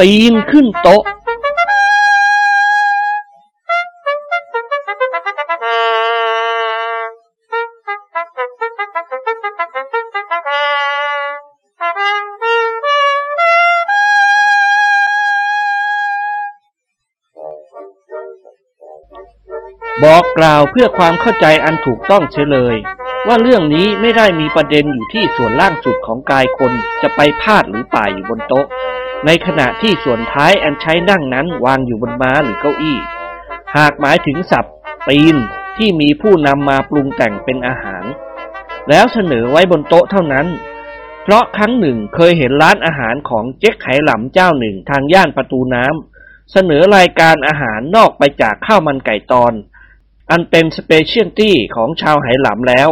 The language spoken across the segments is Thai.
ตีนขึ้นโต๊ะ บอกกล่าวเพื่อความเข้าใจอันถูกต้องเฉยเลย ว่าเรื่องนี้ไม่ได้มีประเด็นอยู่ที่ส่วนล่างสุดของกายคนจะไปพาดหรือป่ายอยู่บนโต๊ะ ในขณะที่ส่วนท้ายอันใช้นั่งนั้นวางอยู่บนม้าหรือเก้าอี้ หากหมายถึงส้นตีนที่มีผู้นำมาปรุงแต่งเป็นอาหาร แล้วเสนอไว้บนโต๊ะเท่านั้น เพราะครั้งหนึ่งเคยเห็นร้านอาหารของเจ๊กไหหลำเจ้าหนึ่งทางย่านประตูน้ำเสนอรายการอาหารนอกไปจากข้าวมันไก่ตอน อันเป็น specialty ของชาวไหหลำแล้ว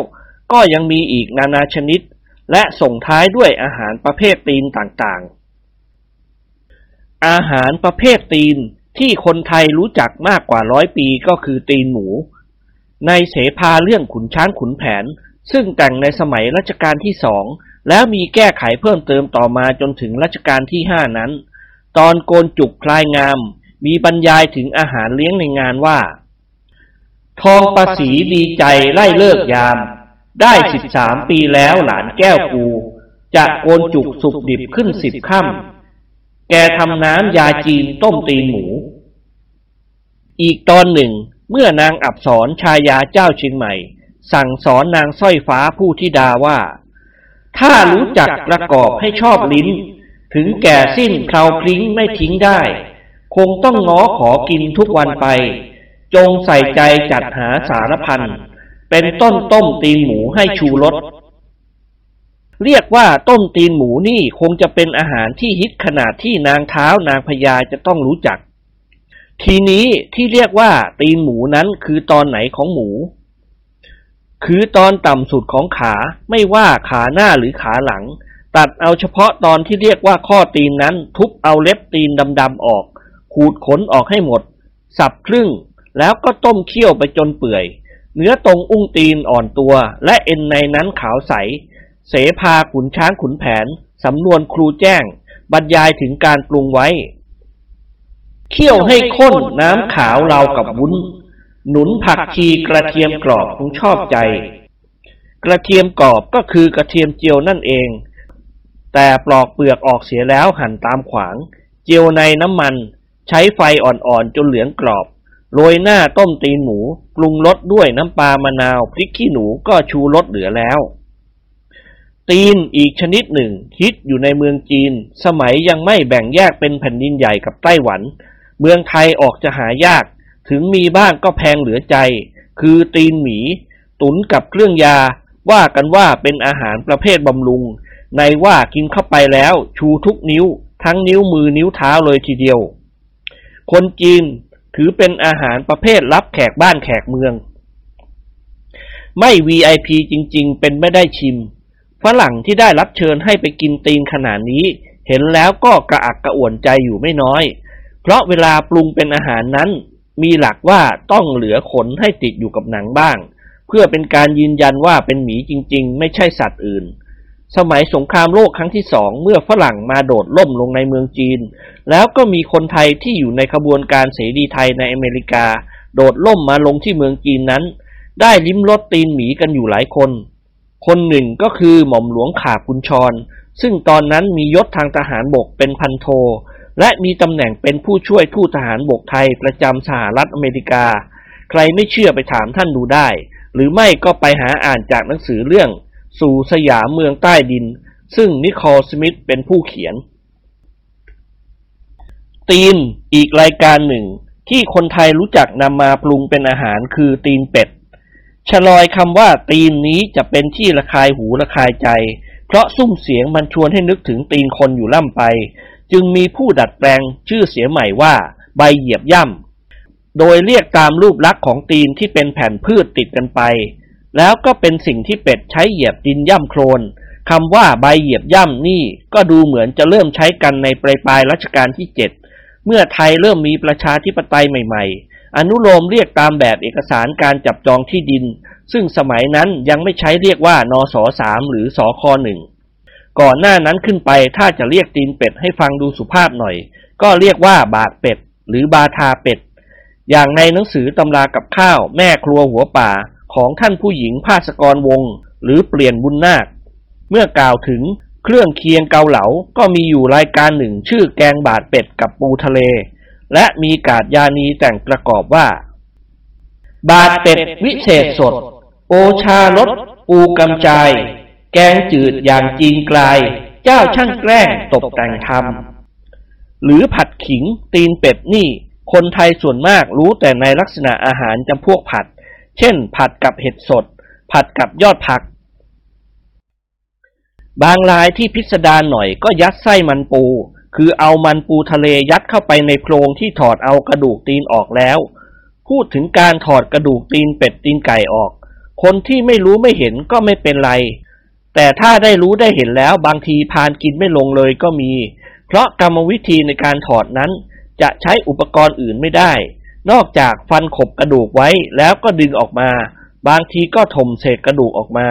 ก็ยังมีอีกนานาชนิด และส่งท้ายด้วยอาหารประเภทตีนต่างๆ อาหารประเภทตีนที่คนไทยรู้จักมากกว่าร้อยปีก็คือตีนหมู ในเสภาเรื่องขุนช้างขุนแผน ซึ่งแต่งในสมัยรัชกาลที่สอง แล้วมีแก้ไขเพิ่มเติมต่อมาจนถึงรัชกาลที่ห้านั้น ตอนโกนจุกพลายงาม มีบรรยายถึงอาหารเลี้ยงในงานว่า ทองประสีดีใจไล่เลิกยาม ได้สิบสามปีแล้วหลานแก้วกู จะโกนจุกสุกดิบขึ้นสิบค่ำ แกทำน้ำยาจีนต้มตีนหมู อีกตอนหนึ่ง เมื่อนางอับสรชายาเจ้าเชียงใหม่ สั่งสอนนางสร้อยฟ้าผู้ธิดาว่า ถ้ารู้จักประกอบให้ชอบลิ้น ถึงแก่สิ้นคราวพลิ้งไม่ทิ้งได้ คงต้องง้อขอกินทุกวันไป จงใส่ใจจัดหาสารพันเป็นต้นต้มตีนหมูให้ชูรส เรียกว่าต้มตีนหมูนี่คงจะเป็นอาหารที่ฮิตขนาดที่นางเท้านางพญาจะต้องรู้จัก ทีนี้ที่เรียกว่าตีนหมูนั้นคือตอนไหนของหมู คือตอนต่ำสุดของขาไม่ว่าขาหน้าหรือขาหลัง ตัดเอาเฉพาะตอนที่เรียกว่าข้อตีนนั้นทุบเอาเล็บตีนดำๆออก ขูดขนออกให้หมด สับครึ่ง แล้วก็ต้มเคี่ยวไปจนเปื่อย เนื้อตรงอุ้งตีนอ่อนตัว และเอ็นในนั้นขาวใส เสพาขุนช้างขุนแผน สำนวนครูแจ้ง บรรยายถึงการปรุงไว้ เคี่ยวให้ข้นน้ำขาวเรากับวุ้น หนุนผักชีกระเทียมกรอบคงชอบใจ กระเทียมกรอบก็คือกระเทียมเจียวนั่นเอง แต่ปลอกเปลือกออกเสียแล้วหั่นตามขวาง เจียวในน้ำมัน ใช้ไฟอ่อนๆจนเหลืองกรอบโรยหน้าต้มตีนหมู ปรุงรสด้วยน้ำปลามะนาว พริกขี้หนูก็ชูรสเหลือแล้ว ตีนอีกชนิดหนึ่ง ฮิตอยู่ในเมืองจีน สมัยยังไม่แบ่งแยกเป็นแผ่นดินใหญ่กับไต้หวัน เมืองไทยออกจะหายาก ถึงมีบ้างก็แพงเหลือใจ คือตีนหมี ตุนกับเครื่องยา ว่ากันว่าเป็นอาหารประเภทบำรุง ในว่ากินเข้าไปแล้วชูทุกนิ้ว ทั้งนิ้วมือนิ้วเท้าเลยทีเดียว คนจีนถือเป็นอาหารประเภทรับแขกบ้านแขกเมือง ไม่ VIP จริง ๆ เป็นไม่ได้ชิม ฝรั่งที่ได้รับเชิญให้ไปกินตีนขนาดนี้ เห็นแล้วก็กระอักกระอ่วนใจอยู่ไม่น้อย เพราะเวลาปรุงเป็นอาหารนั้น มีหลักว่าต้องเหลือขนให้ติดอยู่กับหนังบ้าง เพื่อเป็นการยืนยันว่าเป็นหมีจริง ๆ ไม่ใช่สัตว์อื่น สมัยสงครามโลกครั้งที่สองเมื่อฝรั่งมาโดดล่มลงในเมืองจีน แล้วก็มีคนไทยที่อยู่ในขบวนการเสรีไทยในอเมริกา โดดล่มมาลงที่เมืองจีนนั้น ได้ลิ้มรสตีนหมีกันอยู่หลายคน คนหนึ่งก็คือหม่อมหลวงขากุญชร ซึ่งตอนนั้นมียศทางทหารบกเป็นพันโท และมีตำแหน่งเป็นผู้ช่วยทูตทหารบกไทยประจำสหรัฐอเมริกา ใครไม่เชื่อไปถามท่านดูได้ หรือไม่ก็ไปหาอ่านจากหนังสือเรื่อง สู่สยามเมืองใต้ดิน ซึ่งนิโคลสมิธเป็นผู้เขียน ตีนอีกรายการหนึ่ง ที่คนไทยรู้จักนำมาปรุงเป็นอาหารคือตีนเป็ด ชลอยคำว่าตีนนี้จะเป็นที่ระคายหูระคายใจ เพราะซุ้มเสียงมันชวนให้นึกถึงตีนคนอยู่ล่ำไป จึงมีผู้ดัดแปลงชื่อเสียใหม่ว่า ใบเหยียบย่ำโดยเรียกตามรูปลักษณ์ของตีนที่เป็นแผ่นพืชติดกันไป แล้วก็เป็นสิ่งที่เป็ดใช้เหยียบดินย่ำโคลนคำว่าใบเหยียบย่ำนี่ก็ดูเหมือนจะเริ่มใช้กันในปลายปลายรัชกาลที่เจ็ดเมื่อไทยเริ่มมีประชาธิปไตยใหม่ ๆ อนุโลมเรียกตามแบบเอกสารการจับจองที่ดิน ซึ่งสมัยนั้นยังไม่ใช้เรียกว่านสสามหรือสคหนึ่งก่อนหน้านั้นขึ้นไปถ้าจะเรียกตีนเป็ดให้ฟังดูสุภาพหน่อย ก็เรียกว่าบาดเป็ด หรือบาทาเป็ด อย่างในหนังสือตำรากับข้าวแม่ครัวหัวป่าของท่านผู้หญิงภาสกรวง หรือเปลี่ยนบุญนาค เมื่อกล่าวถึงเครื่องเคียงเกาเหลา ก็มีอยู่รายการหนึ่งชื่อแกงบาดเป็ดกับปูทะเล และมีกาดยานีแต่งประกอบว่า บาดเป็ดวิเศษสด โอชารสปูกำจายแกงจืดอย่างจีนกลาย เจ้าช่างแกล้งตกแต่งทำหรือผัดขิงตีนเป็ดนี่ คนไทยส่วนมากรู้แต่ในลักษณะอาหารจำพวกผัด เช่น ผัดกับเห็ดสด ผัดกับยอดผัก บางรายที่พิสดารหน่อยก็ยัดไส้มันปู คือเอามันปูทะเลยัดเข้าไปในโพรงที่ถอดเอากระดูกตีนออกแล้ว พูดถึงการถอดกระดูกตีนเป็ดตีนไก่ออก คนที่ไม่รู้ไม่เห็นก็ไม่เป็นไร แต่ถ้าได้รู้ได้เห็นแล้วบางทีพานกินไม่ลงเลยก็มี เพราะกรรมวิธีในการถอดนั้น จะใช้อุปกรณ์อื่นไม่ได้ นอกจากฟันขบกระดูกไว้แล้วก็ดึงออกมา บางทีก็ถมเศษกระดูกออกมา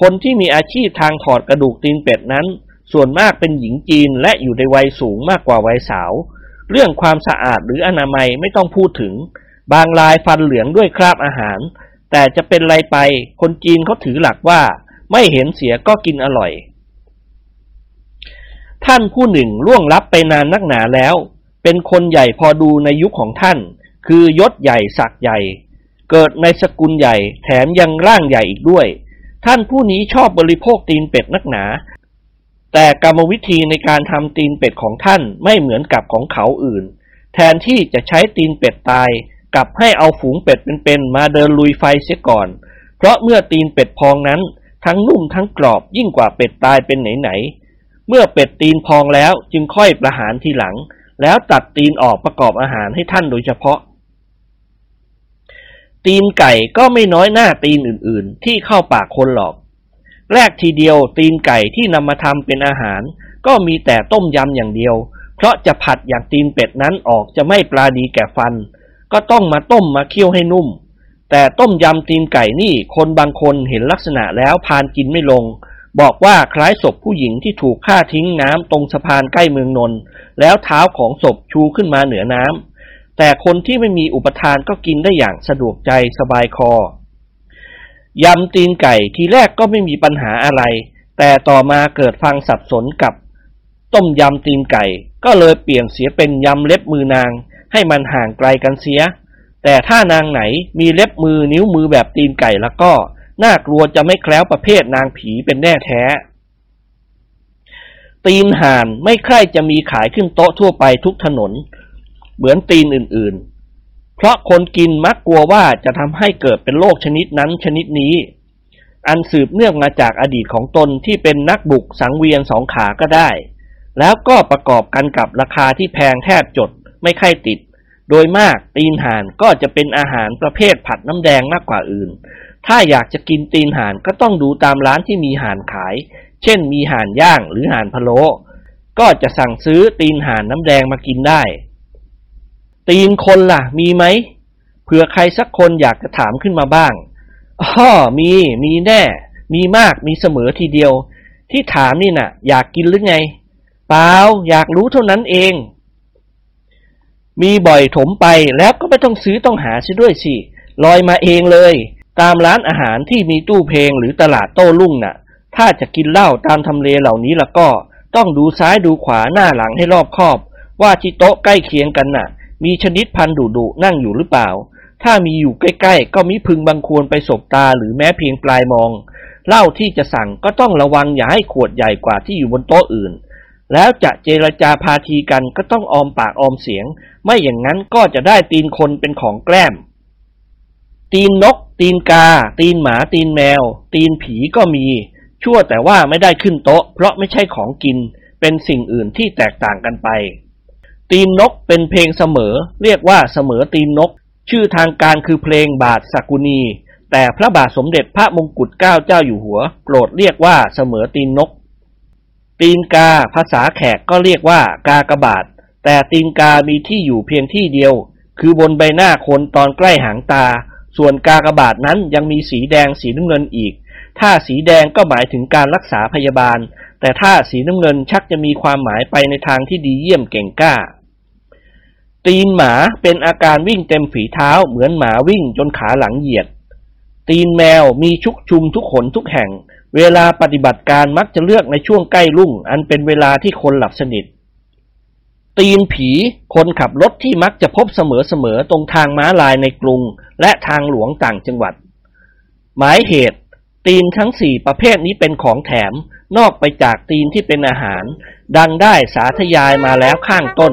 คนที่มีอาชีพทางถอดกระดูกตีนเป็ดนั้น ส่วนมากเป็นหญิงจีนและอยู่ในวัยสูงมากกว่าวัยสาว เรื่องความสะอาดหรืออนามัยไม่ต้องพูดถึง บางรายฟันเหลืองด้วยคราบอาหาร แต่จะเป็นไรไป คนจีนเขาถือหลักว่า ไม่เห็นเสียก็กินอร่อย ท่านผู้หนึ่งล่วงลับไปนานนักหนาแล้ว เป็นคนใหญ่พอดูในยุคของท่าน คือยศใหญ่ศักย์ใหญ่ เกิดในสกุลใหญ่แถมยังร่างใหญ่อีกด้วย ท่านผู้นี้ชอบบริโภคตีนเป็ดนักหนา แต่กรรมวิธีในการทำตีนเป็ดของท่านไม่เหมือนกับของเขาอื่น แทนที่จะใช้ตีนเป็ดตาย กลับให้เอาฝูงเป็ดเป็นๆมาเดินลุยไฟเสียก่อน เพราะเมื่อตีนเป็ดพองนั้น ทั้งนุ่มทั้งกรอบยิ่งกว่าเป็ดตายเป็นไหนๆเมื่อเป็ดตีนพองแล้วจึงค่อยประหารทีหลัง แล้วตัดตีนออกประกอบอาหารให้ท่านโดยเฉพาะ ตีนไก่ก็ไม่น้อยหน้าตีนอื่นๆ ที่เข้าปากคนหรอก แรกทีเดียวตีนไก่ที่นำมาทำเป็นอาหาร ก็มีแต่ต้มยำอย่างเดียว เพราะจะผัดอย่างตีนเป็ดนั้นออกจะไม่ปลาดีแก่ฟัน ก็ต้องมาต้มมาเคี่ยวให้นุ่ม แต่ต้มยำตีนไก่นี่คนบางคนเห็นลักษณะแล้วพานกินไม่ลง บอกว่าคล้ายศพผู้หญิงที่ถูกฆ่าทิ้งน้ำตรงสะพานใกล้เมืองนนท์แล้วเท้าของศพชูขึ้นมาเหนือน้ำแต่คนที่ไม่มีอุปทานก็กินได้อย่างสะดวกใจสบายคอ ยำตีนไก่ทีแรกก็ไม่มีปัญหาอะไร แต่ต่อมาเกิดฟังสับสนกับ ต้มยำตีนไก่ ก็เลยเปลี่ยนเสียเป็นยำเล็บมือนาง ให้มันห่างไกลกันเสีย แต่ถ้านางไหนมีเล็บมือนิ้วมือแบบตีนไก่แล้วก็ น่ากลัวจะไม่แคล้วประเภทนางผีเป็นแน่แท้ ตีนห่านไม่ใคร่จะมีขายขึ้นโต๊ะทั่วไปทุกถนน เหมือนตีนอื่นๆ เพราะคนกินมักกลัวว่าจะทำให้เกิดเป็นโรคชนิดนั้นชนิดนี้ อันสืบเนื่องมาจากอดีตของตนที่เป็นนักบุกสังเวียนสองขาก็ได้ แล้วก็ประกอบกันกับราคาที่แพงแทบจดไม่ค่อยติด โดยมากตีนห่านก็จะเป็นอาหารประเภทผัดน้ำแดงมากกว่าอื่น ถ้าอยากจะกินตีนห่านก็ต้องดูตามร้านที่มีห่านขาย เช่นมีห่านย่างหรือห่านพะโล้ก็จะสั่งซื้อตีนห่านน้ำแดงมากินได้ ตีนคนล่ะ มีไหมเผื่อใครสักคนอยากจะถามขึ้นมาบ้างอ้อมีมีแน่ มีมากมีเสมอทีเดียว ที่ถามนี่น่ะ อยากกินหรือไง เปล่าอยากรู้เท่านั้นเอง มีบ่อยถมไปแล้วก็ไม่ต้องซื้อต้องหาซิด้วยสิลอยมาเองเลย ตามร้านอาหารที่มีตู้เพลงหรือตลาดโต้รุ่งน่ะ ถ้าจะกินเหล้าตามทำเลเหล่านี้ล้วก็ ต้องดูซ้ายดูขวาหน้าหลังให้รอบคอบ ว่าที่โต๊ะใกล้เคียงกันน่ะ มีชนิดพันธุ์ดุดุนั่งอยู่หรือเปล่า ถ้ามีอยู่ใกล้ๆ ก็มิพึงบังควรไปสบตาหรือแม้เพียงปลายมอง เหล้าที่จะสั่งก็ต้องระวังอย่าให้ขวดใหญ่กว่าที่อยู่บนโต๊ะอื่น แล้วจะเจรจาพาทีกันก็ต้องออมปากออมเสียง ไม่อย่างนั้นก็จะได้ตีนคนเป็นของแกล้ม ตีนนก ตีนกา ตีนหมา ตีนแมว ตีนผีก็มี ชั่วแต่ว่าไม่ได้ขึ้นโต๊ะ เพราะไม่ใช่ของกิน เป็นสิ่งอื่นที่แตกต่างกันไป ตีนนกเป็นเพลงเสมอ เรียกว่าเสมอตีนนก ชื่อทางการคือเพลงบาทสกุณี แต่พระบาทสมเด็จพระมงกุฎเกล้าเจ้าอยู่หัว โปรดเรียกว่าเสมอตีนนก ตีนกาภาษาแขกก็เรียกว่ากากบาท แต่ตีนกามีที่อยู่เพียงที่เดียว คือบนใบหน้าคนตอนใกล้หางตา ส่วนกากบาทนั้นยังมีสีแดงสีน้ำเงินอีก ถ้าสีแดงก็หมายถึงการรักษาพยาบาล แต่ถ้าสีน้ำเงินชักจะมีความหมายไปในทางที่ดีเยี่ยมเก่งกล้า ตีนหมาเป็นอาการวิ่งเต็มฝีเท้าเหมือนหมาวิ่งจนขาหลังเหยียด ตีนแมวมีชุกชุมทุกขนทุกแห่ง เวลาปฏิบัติการมักจะเลือกในช่วงใกล้รุ่ง อันเป็นเวลาที่คนหลับสนิท ตีนผีคนขับรถที่มักจะพบเสมอๆตรงทางม้าลายในกรุง และทางหลวงต่างจังหวัด หมายเหตุ ตีนทั้งสี่ประเภทนี้เป็นของแถม นอกไปจากตีนที่เป็นอาหาร ดังได้สาธยายมาแล้วข้างต้น